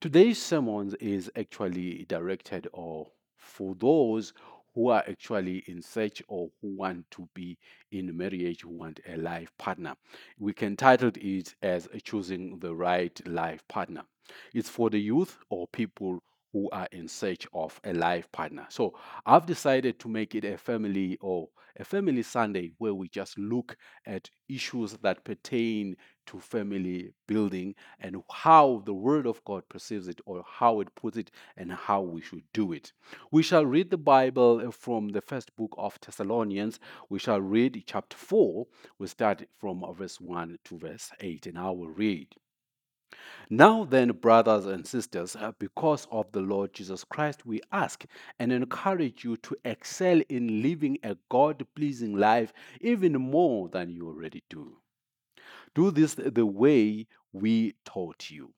Today's sermon is actually directed or for those who are actually in search or who want to be in marriage, who want a life partner. We can title it as choosing the right life partner. It's for the youth or people who are in search of a life partner. So I've decided to make it a family or a family Sunday where we just look at issues that pertain to family building and how the Word of God perceives it or how it puts it and how we should do it. We shall read the Bible from the first book of Thessalonians. We shall read chapter 4. We start from verse 1 to verse 8, and I will read. Now, then, brothers and sisters, uh, because of the Lord Jesus Christ, we ask and encourage you to excel in living a God pleasing life even more than you already do. Do this the way we taught you.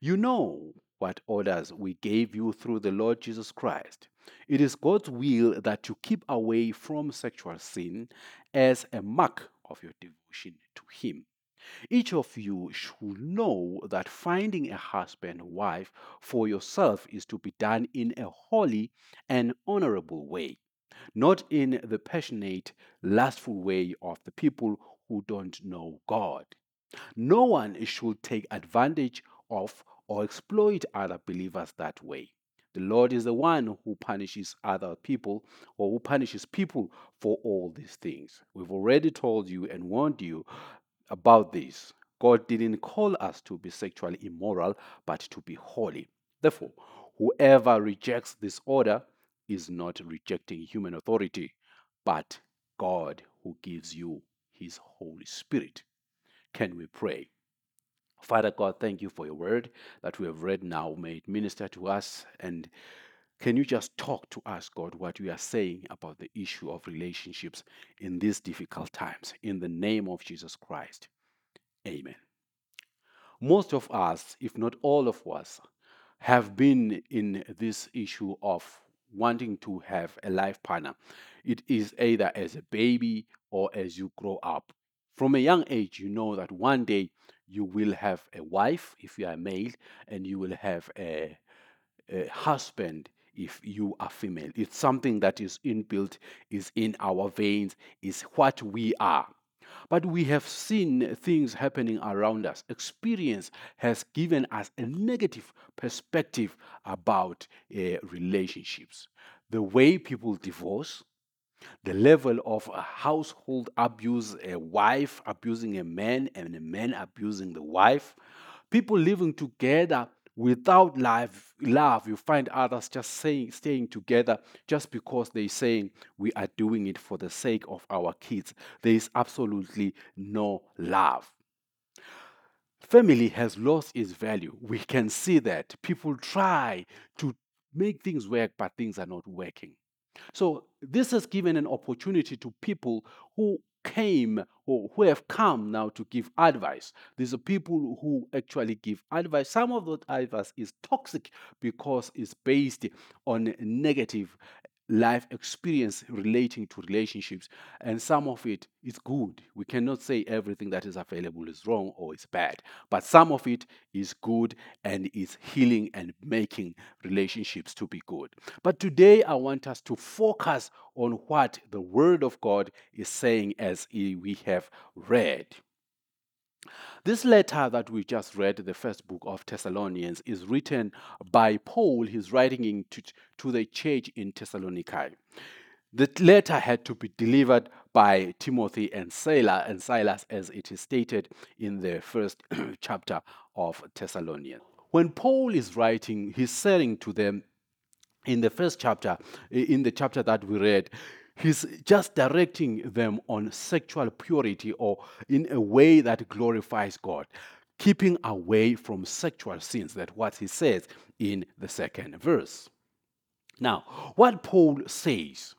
You know what orders we gave you through the Lord Jesus Christ. It is God's will that you keep away from sexual sin as a mark of your devotion to Him. Each of you should know that finding a husband or wife for yourself is to be done in a holy and honorable way, not in the passionate, lustful way of the people who don't know God. No one should take advantage of or exploit other believers that way. The Lord is the one who punishes other people or who punishes people for all these things. We've already told you and warned you about this. God didn't call us to be sexually immoral, but to be holy. Therefore, whoever rejects this order is not rejecting human authority, but God who gives you his Holy Spirit. Can we pray? Father God, thank you for your word that we have read now. May it minister to us. And can you just talk to us, God, what we are saying about the issue of relationships in these difficult times? In the name of Jesus Christ. Amen. Most of us, if not all of us, have been in this issue of wanting to have a life partner. It is either as a baby or as you grow up. From a young age, you know that one day you will have a wife if you are male, and you will have a, a husband if you are female. It's something that is inbuilt, is in our veins, is what we are. But we have seen things happening around us. Experience has given us a negative perspective about uh, relationships. The way people divorce, the level of a household abuse, a wife abusing a man, and a man abusing the wife, people living together without love, love, you find others just saying, staying together just because they're saying we are doing it for the sake of our kids. There is absolutely no love. Family has lost its value. We can see that. People try to make things work, but things are not working. So, this has given an opportunity to people who came or who have come now to give advice. These are people who actually give advice. Some of that advice is toxic because it's based on negative life experience relating to relationships, and some of it is good. We cannot say everything that is available is wrong or is bad, but some of it is good and is healing and making relationships to be good. But today, I want us to focus on what the Word of God is saying as we have read. This letter that we just read, the first book of Thessalonians, is written by Paul. He's writing into, to the church in Thessalonica. The letter had to be delivered by Timothy and Silas, and Silas, as it is stated in the first chapter of Thessalonians. When Paul is writing, he's saying to them in the first chapter, in the chapter that we read, He's just directing them on sexual purity or in a way that glorifies God, keeping away from sexual sins. That's what he says in the second verse. Now, what Paul says,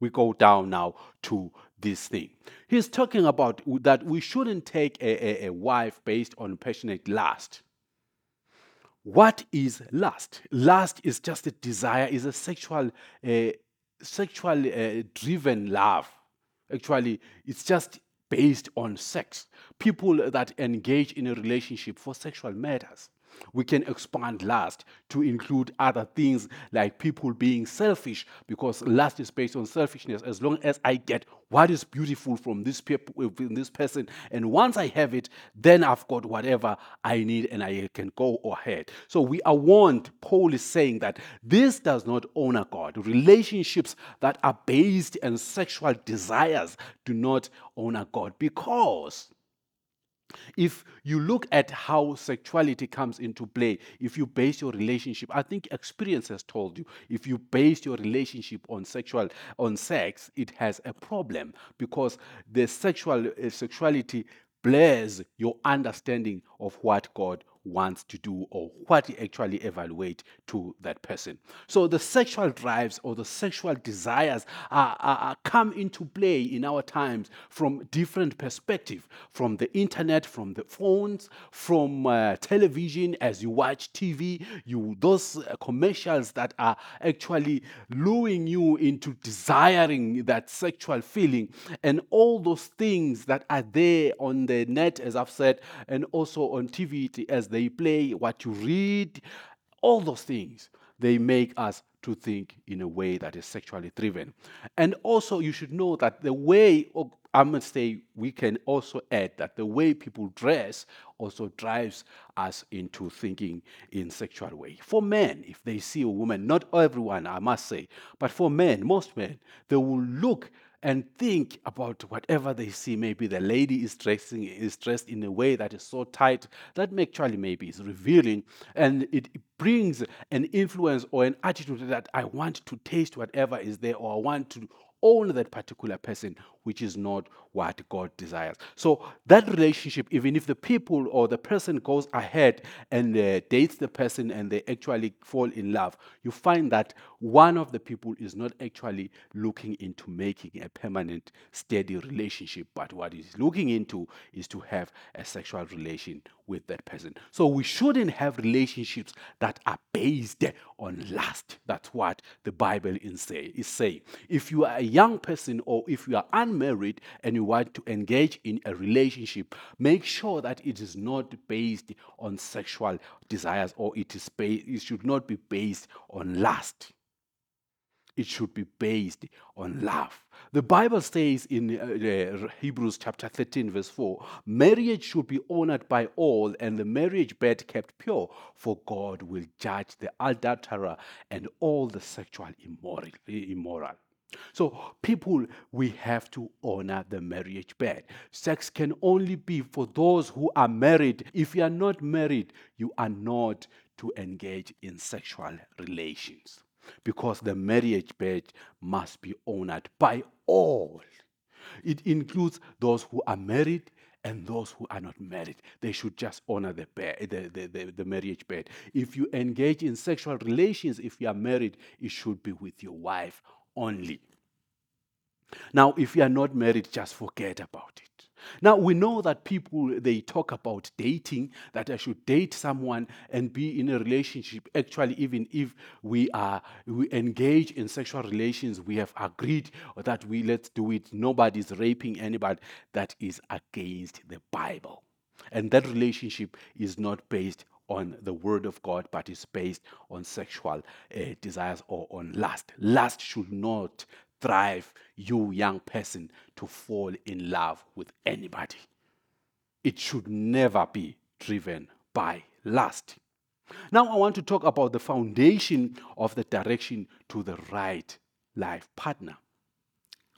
we go down now to this thing. He's talking about that we shouldn't take a, a, a wife based on passionate lust. What is lust? Lust is just a desire, is a sexual uh, sexually uh, driven love. Actually, it's just based on sex. People that engage in a relationship for sexual matters. We can expand lust to include other things like people being selfish because lust is based on selfishness. As long as I get what is beautiful from this, people, this person, and once I have it, then I've got whatever I need and I can go ahead. So we are warned, Paul is saying that this does not honor God. Relationships that are based on sexual desires do not honor God because if you look at how sexuality comes into play, if you base your relationship, I think experience has told you, if you base your relationship on sexual on sex, it has a problem because the sexual uh, sexuality blurs your understanding of what God wants to do or what you actually evaluate to that person. So the sexual drives or the sexual desires are, are, are come into play in our times from different perspective, from the internet, from the phones, from uh, television. As you watch TV, you those uh, commercials that are actually luring you into desiring that sexual feeling, and all those things that are there on the net, as I've said, and also on TV as they play, what you read, all those things, they make us to think in a way that is sexually driven. And also, you should know that the way, oh, I must say, we can also add that the way people dress also drives us into thinking in sexual way. For men, if they see a woman, not everyone, I must say, but for men, most men, they will look and think about whatever they see. Maybe the lady is dressing is dressed in a way that is so tight that actually maybe is revealing, and it brings an influence or an attitude that I want to taste whatever is there, or I want to own that particular person, which is not what God desires. So that relationship, even if the people or the person goes ahead and uh, dates the person and they actually fall in love, you find that one of the people is not actually looking into making a permanent, steady relationship, but what he's looking into is to have a sexual relation with that person. So we shouldn't have relationships that are based on lust. That's what the Bible is saying. If you are a young person or if you are unmarried and you want to engage in a relationship, make sure that it is not based on sexual desires or it is based, it should not be based on lust it should be based on love. The Bible says in uh, Hebrews chapter 13, verse 4 marriage should be honored by all, and the marriage bed kept pure, for God will judge the adulterer and all the sexual immoral. immoral. So, people, we have to honor the marriage bed. Sex can only be for those who are married. If you are not married, you are not to engage in sexual relations because the marriage bed must be honored by all. It includes those who are married and those who are not married. They should just honor the, bed, the, the, the, the marriage bed. If you engage in sexual relations, if you are married, it should be with your wife only. Now, if you are not married, just forget about it. Now we know that people they talk about dating, that I should date someone and be in a relationship. Actually, even if we are we engage in sexual relations, we have agreed that we let's do it. Nobody's raping anybody. That is against the Bible. And that relationship is not based on the word of God, but is based on sexual uh, desires or on lust. Lust should not drive you, young person, to fall in love with anybody. It should never be driven by lust. Now, I want to talk about the foundation of the direction to the right life partner.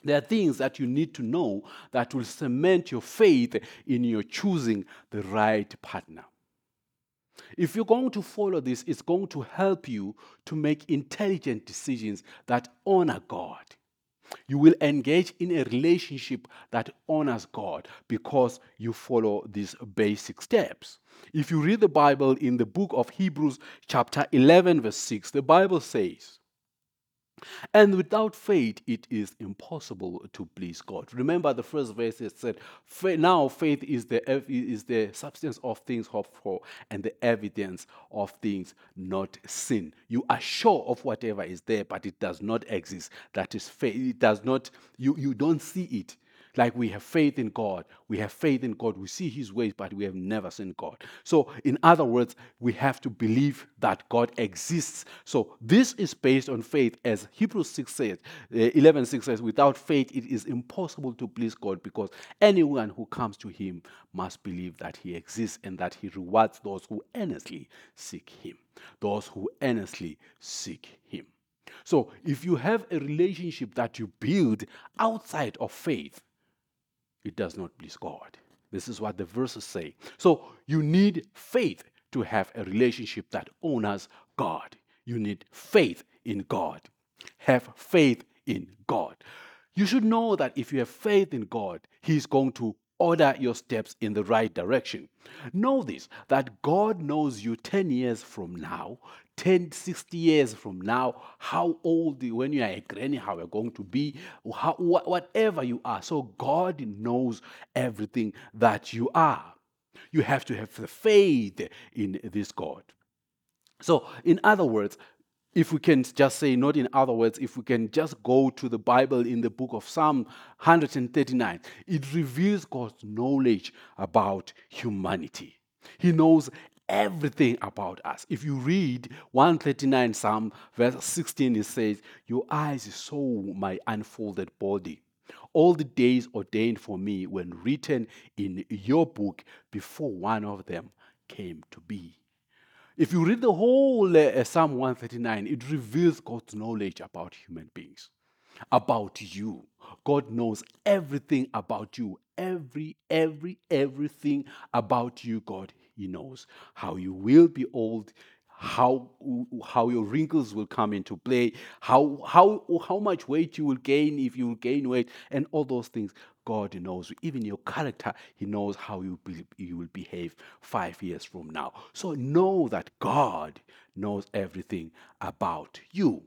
There are things that you need to know that will cement your faith in your choosing the right partner. If you're going to follow this, it's going to help you to make intelligent decisions that honor God. You will engage in a relationship that honors God because you follow these basic steps. If you read the Bible in the book of Hebrews, chapter 11, verse 6, the Bible says, and without faith, it is impossible to please God. Remember the first verse it said, Now faith is the, is the substance of things hoped for and the evidence of things not seen. You are sure of whatever is there, but it does not exist. That is faith. It does not, you, you don't see it. Like we have faith in God. We have faith in God. We see His ways, but we have never seen God. So, in other words, we have to believe that God exists. So, this is based on faith, as Hebrews 6 says, uh, 11 6 says, without faith, it is impossible to please God because anyone who comes to Him must believe that He exists and that He rewards those who earnestly seek Him. Those who earnestly seek Him. So, if you have a relationship that you build outside of faith, it does not please God. This is what the verses say. So, you need faith to have a relationship that honors God. You need faith in God. Have faith in God. You should know that if you have faith in God, He's going to order your steps in the right direction. Know this that God knows you 10 years from now, 10, 60 years from now, how old, when you are a granny, how you're going to be, how, wh- whatever you are. So God knows everything that you are. You have to have the faith in this God. So, in other words, if we can just say, not in other words, if we can just go to the Bible in the book of Psalm 139, it reveals God's knowledge about humanity. He knows everything about us. If you read 139 Psalm verse 16, it says, Your eyes saw my unfolded body. All the days ordained for me when written in your book before one of them came to be. If you read the whole uh, Psalm 139, it reveals God's knowledge about human beings, about you. God knows everything about you. Every, every, everything about you, God, He knows. How you will be old, how how your wrinkles will come into play, how how how much weight you will gain if you gain weight, and all those things. God knows. Even your character, He knows how you be, you will behave five years from now. So know that God knows everything about you.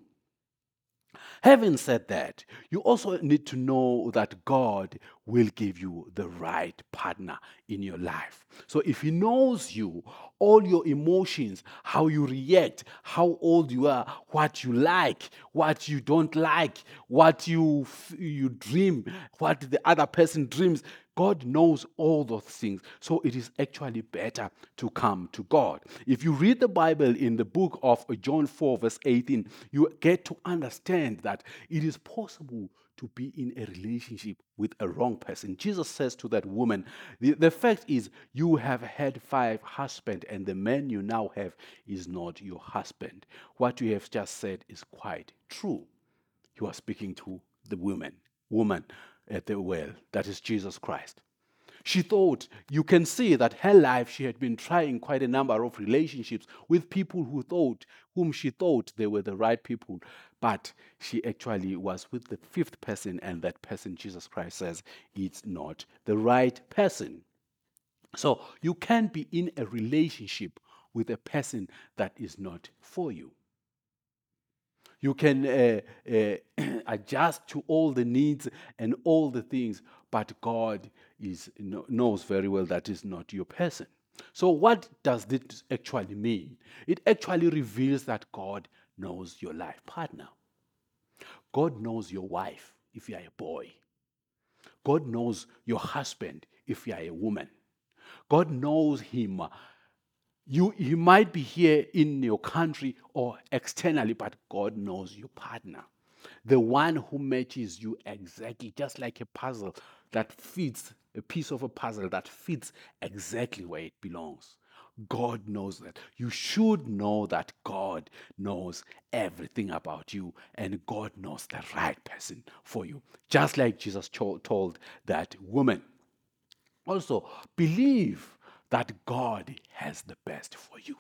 Having said that, you also need to know that God will give you the right partner in your life. So if He knows you, all your emotions, how you react, how old you are, what you like, what you don't like, what you you dream, what the other person dreams, God knows all those things. So it is actually better to come to God. If you read the Bible in the book of John 4, verse 18, you get to understand that it is possible to be in a relationship with a wrong person. Jesus says to that woman, the, the fact is, you have had five husbands, and the man you now have is not your husband. What you have just said is quite true. You are speaking to the woman. Woman, at the well. That is Jesus Christ. She thought, you can see that her life, she had been trying quite a number of relationships with people who thought, whom she thought they were the right people. But she actually was with the fifth person, and that person, Jesus Christ says, it's not the right person. So you can't be in a relationship with a person that is not for you. You can uh, uh, adjust to all the needs and all the things, but God is, knows very well that is not your person. So, what does this actually mean? It actually reveals that God knows your life partner. God knows your wife if you are a boy. God knows your husband if you are a woman. God knows him you, you might be here in your country or externally, but God knows your partner. The one who matches you exactly, just like a puzzle that fits, a piece of a puzzle that fits exactly where it belongs. God knows that. You should know that God knows everything about you and God knows the right person for you. Just like Jesus told that woman. Also, believe that God has the best for you.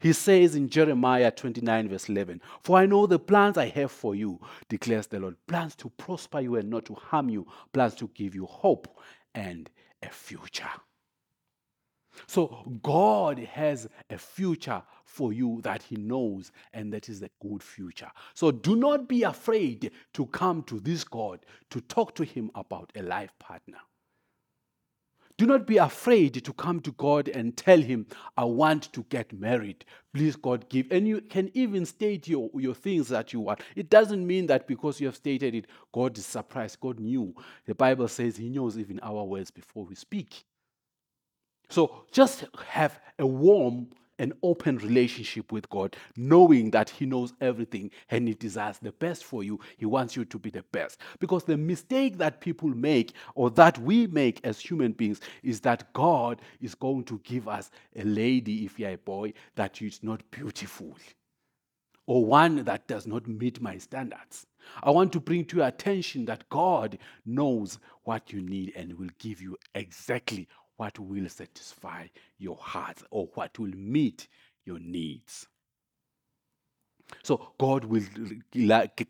He says in Jeremiah 29, verse 11, For I know the plans I have for you, declares the Lord plans to prosper you and not to harm you, plans to give you hope and a future. So God has a future for you that He knows, and that is a good future. So do not be afraid to come to this God to talk to Him about a life partner. Do not be afraid to come to God and tell Him, I want to get married. Please, God, give. And you can even state your, your things that you want. It doesn't mean that because you have stated it, God is surprised. God knew. The Bible says He knows even our words before we speak. So just have a warm an open relationship with God, knowing that He knows everything and He desires the best for you. He wants you to be the best. Because the mistake that people make or that we make as human beings is that God is going to give us a lady, if you're a boy, that is not beautiful or one that does not meet my standards. I want to bring to your attention that God knows what you need and will give you exactly what will satisfy your heart or what will meet your needs. So God will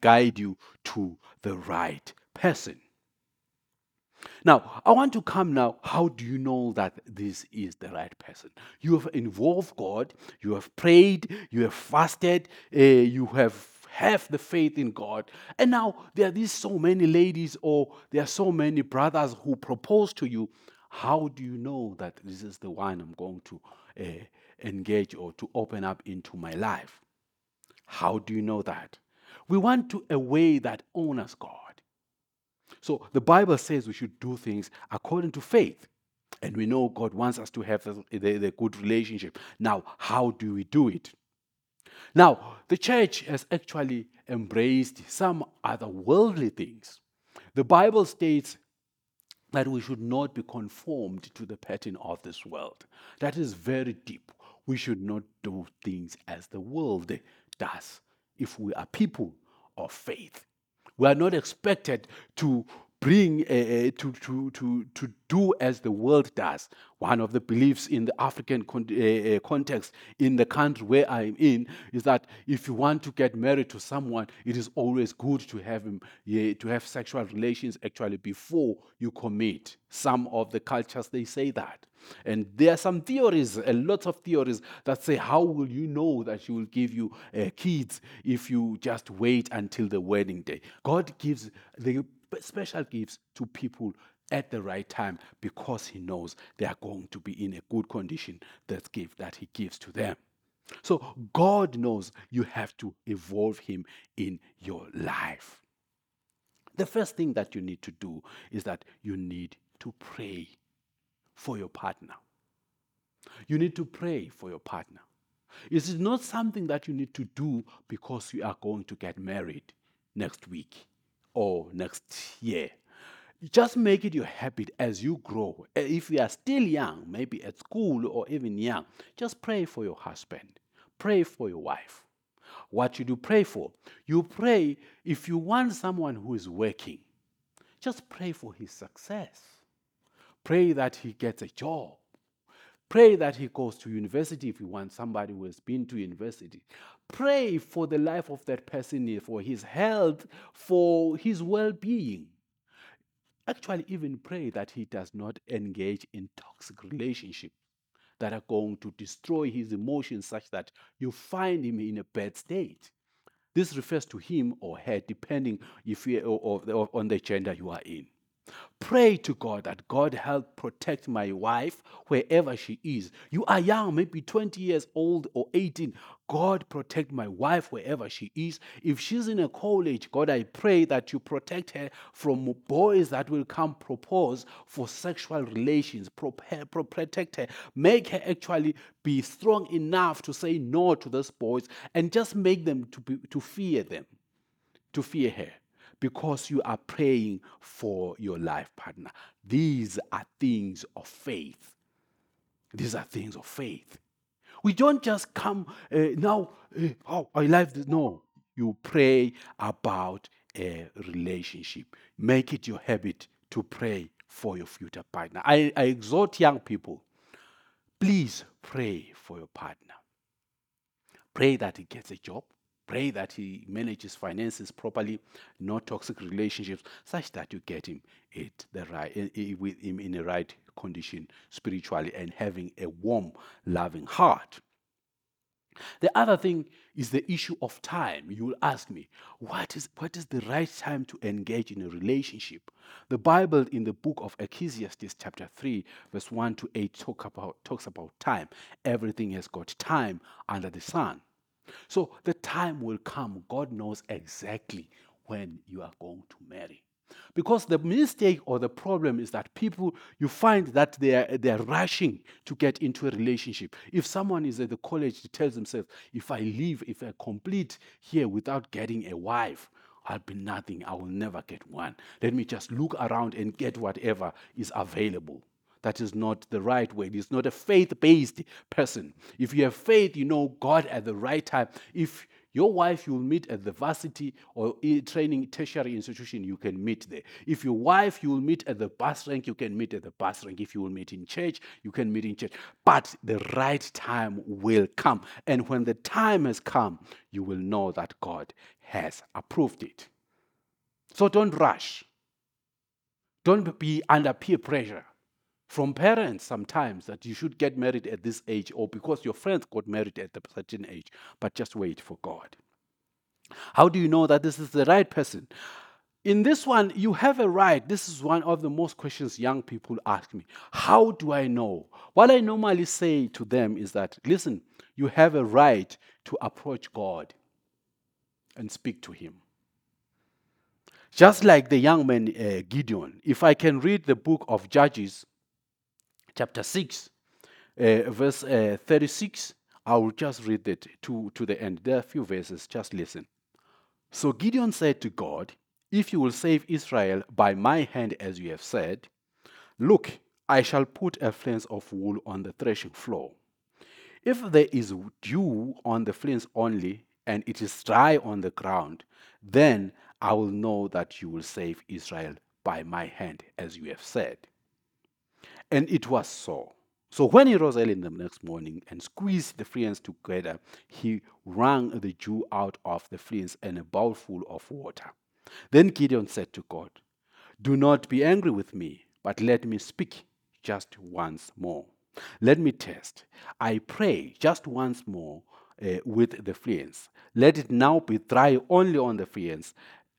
guide you to the right person. Now, I want to come now. How do you know that this is the right person? You have involved God, you have prayed, you have fasted, uh, you have have the faith in God. And now there are these so many ladies or there are so many brothers who propose to you how do you know that this is the one I'm going to uh, engage or to open up into my life? How do you know that? We want to a way that honors God. So the Bible says we should do things according to faith. And we know God wants us to have the, the, the good relationship. Now, how do we do it? Now, the church has actually embraced some other worldly things. The Bible states that we should not be conformed to the pattern of this world. That is very deep. We should not do things as the world does if we are people of faith. We are not expected to bring uh, to, to, to, to do as the world does. One of the beliefs in the African con- uh, context in the country where I'm in is that if you want to get married to someone, it is always good to have him to have sexual relations actually before you commit. Some of the cultures they say that. And there are some theories, a lot of theories that say, how will you know that she will give you kids if you just wait until the wedding day? God gives the special gifts to people at the right time because he knows they are going to be in a good condition that gift that he gives to them. So god knows you have to evolve him in your life. The first thing that you need to do is that you need to pray for your partner. You need to pray for your partner. It is not something that you need to do because you are going to get married next week or next year. Just make it your habit as you grow. Eh, if you are still young, maybe at school or even young, just pray for your husband, pray for your wife. What should you pray for? You pray if you want someone who is working, just pray for his success. Pray that he gets a job. Pray that he goes to university if you want somebody who has been to university. Pray for the life of that person, for his health, for his well being. Actually, even pray that he does not engage in toxic relationships that are going to destroy his emotions such that you find him in a bad state. This refers to him or her, depending if you, or, or, on the gender you are in. Pray to God that God help protect my wife wherever she is. You are young, maybe 20 years old or 18. God protect my wife wherever she is. If she's in a college, God, I pray that you protect her from boys that will come propose for sexual relations. protect her. Make her actually be strong enough to say no to those boys and just make them to, be, to fear them, to fear her because you are praying for your life partner. These are things of faith. These are things of faith. We don't just come uh, now, uh, oh. No, you pray about a relationship. Make it your habit to pray for your future partner. I, I exhort young people please pray for your partner. Pray that he gets a job. Pray that he manages finances properly, no toxic relationships, such that you get him the right eh, eh, with him in the right condition spiritually and having a warm, loving heart. The other thing is the issue of time. You will ask me, what is, what is the right time to engage in a relationship? The Bible in the book of Ecclesiastes, chapter 3, verse 1 to 8, talk about, talks about time. Everything has got time under the sun. So the time will come. God knows exactly when you are going to marry. Because the mistake or the problem is that people, you find that they are, they are rushing to get into a relationship. If someone is at the college, he tells himself, if I leave, if I complete here without getting a wife, I'll be nothing. I will never get one. Let me just look around and get whatever is available. That is not the right way. It's not a faith based person. If you have faith, you know God at the right time. If your wife you will meet at the varsity or training tertiary institution, you can meet there. If your wife you will meet at the bus rank, you can meet at the bus rank. If you will meet in church, you can meet in church. But the right time will come. And when the time has come, you will know that God has approved it. So don't rush. Don't be under peer pressure from parents sometimes that you should get married at this age or because your friends got married at a certain age, but just wait for God. How do you know that this is the right person? In this one, you have a right. This is one of the most questions young people ask me. How do I know? What I normally say to them is that, listen, you have a right to approach God and speak to Him. Just like the young man uh, Gideon, if I can read the book of Judges, chapter 6, uh, verse uh, 36. I will just read it to, to the end. There are a few verses, just listen. So Gideon said to God, If you will save Israel by my hand, as you have said, look, I shall put a flames of wool on the threshing floor. If there is dew on the flames only, and it is dry on the ground, then I will know that you will save Israel by my hand, as you have said. And it was so. So when he rose early in the next morning and squeezed the fleece together, he wrung the dew out of the fleece and a bowlful of water. Then Gideon said to God, Do not be angry with me, but let me speak just once more. Let me test. I pray just once more uh, with the fleece. Let it now be dry only on the fleece,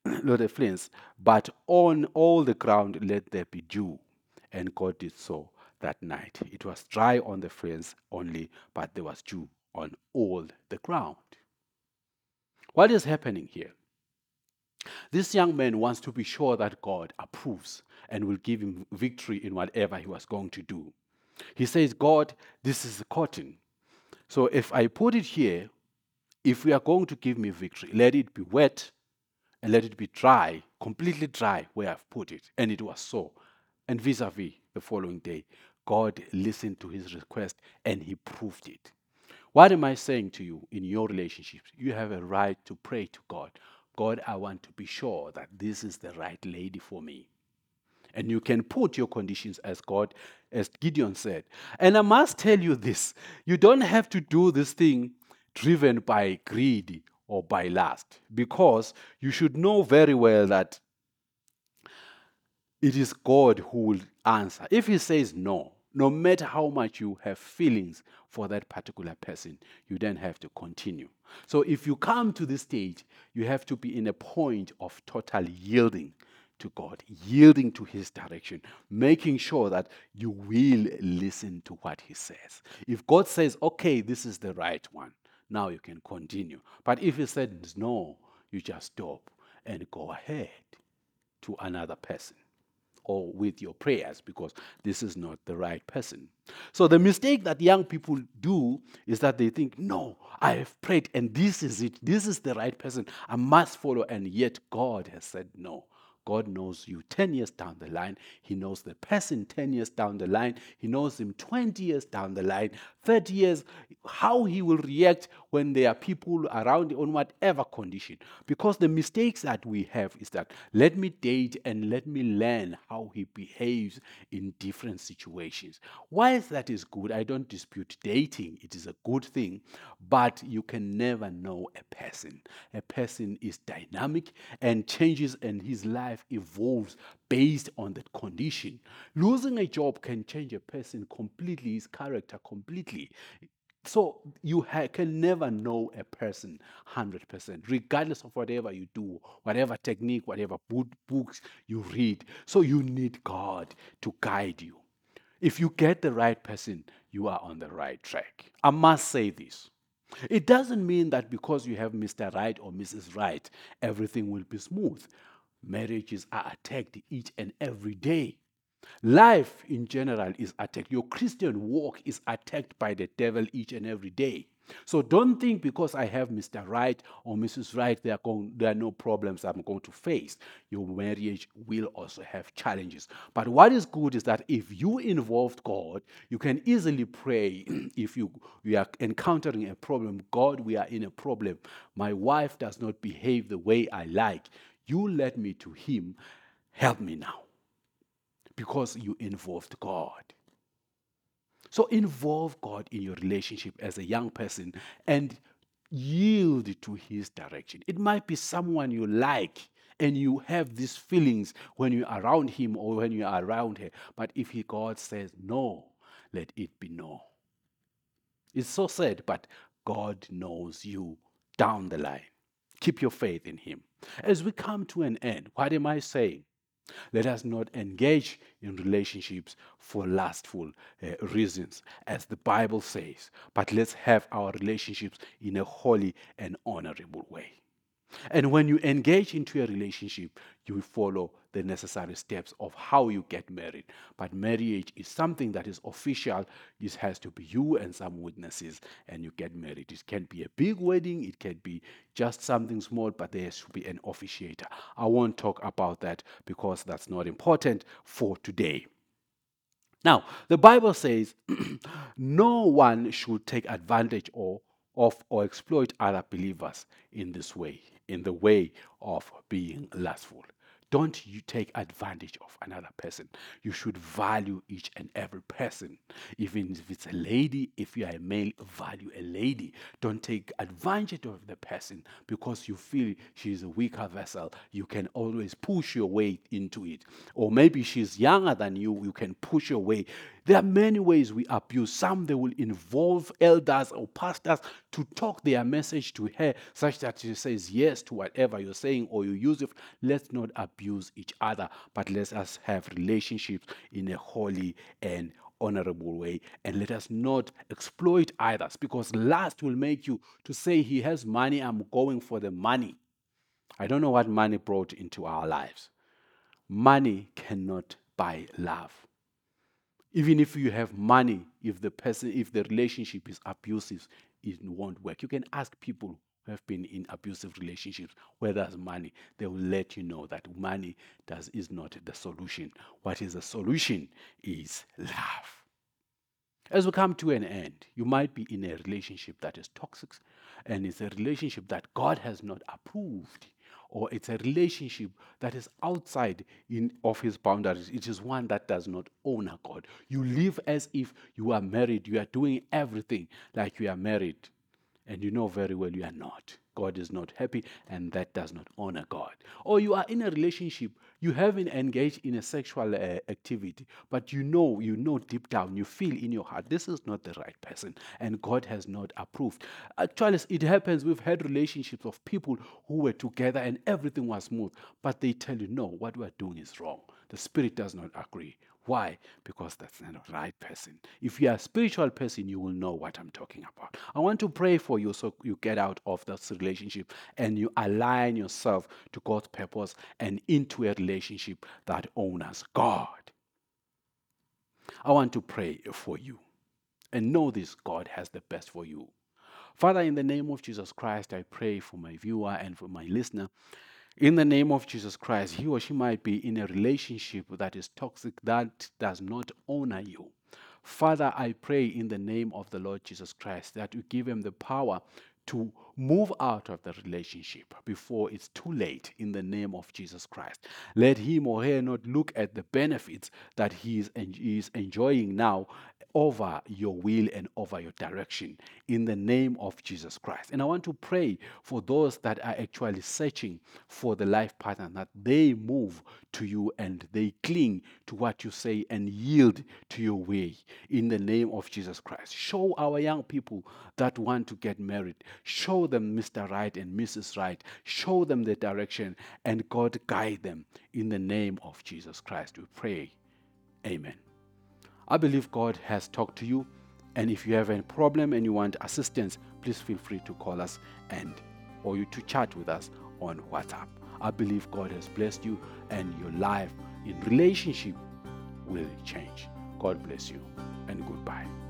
not the fleece, but on all the ground let there be dew. And God did so that night. It was dry on the fence only, but there was dew on all the ground. What is happening here? This young man wants to be sure that God approves and will give him victory in whatever he was going to do. He says, God, this is the cotton. So if I put it here, if we are going to give me victory, let it be wet and let it be dry, completely dry where I've put it. And it was so. And vis a vis, the following day, God listened to his request and he proved it. What am I saying to you in your relationships? You have a right to pray to God. God, I want to be sure that this is the right lady for me. And you can put your conditions as God, as Gideon said. And I must tell you this you don't have to do this thing driven by greed or by lust, because you should know very well that it is God who will answer. If He says no, no matter how much you have feelings for that particular person, you then have to continue. So if you come to this stage, you have to be in a point of total yielding to God, yielding to His direction, making sure that you will listen to what He says. If God says, okay, this is the right one, now you can continue. But if He says no, you just stop and go ahead to another person or with your prayers because this is not the right person. So the mistake that young people do is that they think, no, I have prayed and this is it. This is the right person. I must follow. And yet God has said no. God knows you 10 years down the line. He knows the person 10 years down the line. He knows him 20 years down the line, 30 years, how he will react when there are people around on whatever condition. Because the mistakes that we have is that let me date and let me learn how he behaves in different situations. Whilst that is good, I don't dispute dating, it is a good thing, but you can never know a person. A person is dynamic and changes, and his life evolves based on that condition. Losing a job can change a person completely, his character completely. So you ha- can never know a person 100%, regardless of whatever you do, whatever technique, whatever books you read. So you need God to guide you. If you get the right person, you are on the right track. I must say this. It doesn't mean that because you have Mr. Right or Mrs. Right, everything will be smooth. Marriages are attacked each and every day. Life in general is attacked. Your Christian walk is attacked by the devil each and every day. So don't think because I have Mr. Right or Mrs. Right, there are, going, there are no problems I'm going to face. Your marriage will also have challenges. But what is good is that if you involved God, you can easily pray if you, you are encountering a problem. God, we are in a problem. My wife does not behave the way I like. You led me to Him. Help me now because you involved God. So involve God in your relationship as a young person and yield to his direction. It might be someone you like and you have these feelings when you're around him or when you are around her. But if he, God says no, let it be no. It's so sad, but God knows you down the line. Keep your faith in him. As we come to an end, what am I saying? Let us not engage in relationships for lustful uh, reasons, as the Bible says, but let's have our relationships in a holy and honorable way. And when you engage into a relationship, you follow the necessary steps of how you get married. But marriage is something that is official. It has to be you and some witnesses, and you get married. It can be a big wedding, it can be just something small, but there should be an officiator. I won't talk about that because that's not important for today. Now, the Bible says no one should take advantage or of or exploit other believers in this way, in the way of being lustful. Don't you take advantage of another person. You should value each and every person. Even if it's a lady, if you are a male, value a lady. Don't take advantage of the person because you feel she's a weaker vessel. You can always push your way into it. Or maybe she's younger than you, you can push your way there are many ways we abuse. Some they will involve elders or pastors to talk their message to her such that she says yes to whatever you're saying or you use it. Let's not abuse each other, but let us have relationships in a holy and honorable way and let us not exploit others because lust will make you to say he has money i'm going for the money i don't know what money brought into our lives money cannot buy love even if you have money, if the person, if the relationship is abusive, it won't work. You can ask people who have been in abusive relationships where there's money. They will let you know that money does is not the solution. What is the solution is love. As we come to an end, you might be in a relationship that is toxic and it's a relationship that God has not approved or it's a relationship that is outside in, of his boundaries. It is one that does not honor God. You live as if you are married. You are doing everything like you are married. And you know very well you are not. God is not happy, and that does not honor God. Or you are in a relationship, you haven't engaged in a sexual uh, activity, but you know, you know deep down, you feel in your heart, this is not the right person, and God has not approved. Actually, it happens. We've had relationships of people who were together and everything was smooth, but they tell you, no, what we are doing is wrong. The spirit does not agree. Why? Because that's not the right person. If you are a spiritual person, you will know what I'm talking about. I want to pray for you so you get out of this relationship and you align yourself to God's purpose and into a relationship that honors God. I want to pray for you and know this God has the best for you. Father, in the name of Jesus Christ, I pray for my viewer and for my listener in the name of Jesus Christ, he or she might be in a relationship that is toxic, that does not honor you. Father, I pray in the name of the Lord Jesus Christ that you give him the power to move out of the relationship before it's too late in the name of Jesus Christ. Let him or her not look at the benefits that he is, en- is enjoying now over your will and over your direction in the name of Jesus Christ. And I want to pray for those that are actually searching for the life partner that they move to you and they cling to what you say and yield to your way in the name of Jesus Christ. Show our young people that want to get married, show them Mr. Right and Mrs. Right, show them the direction, and God guide them in the name of Jesus Christ. We pray. Amen. I believe God has talked to you. And if you have any problem and you want assistance, please feel free to call us and or you to chat with us on WhatsApp. I believe God has blessed you and your life in relationship will change. God bless you and goodbye.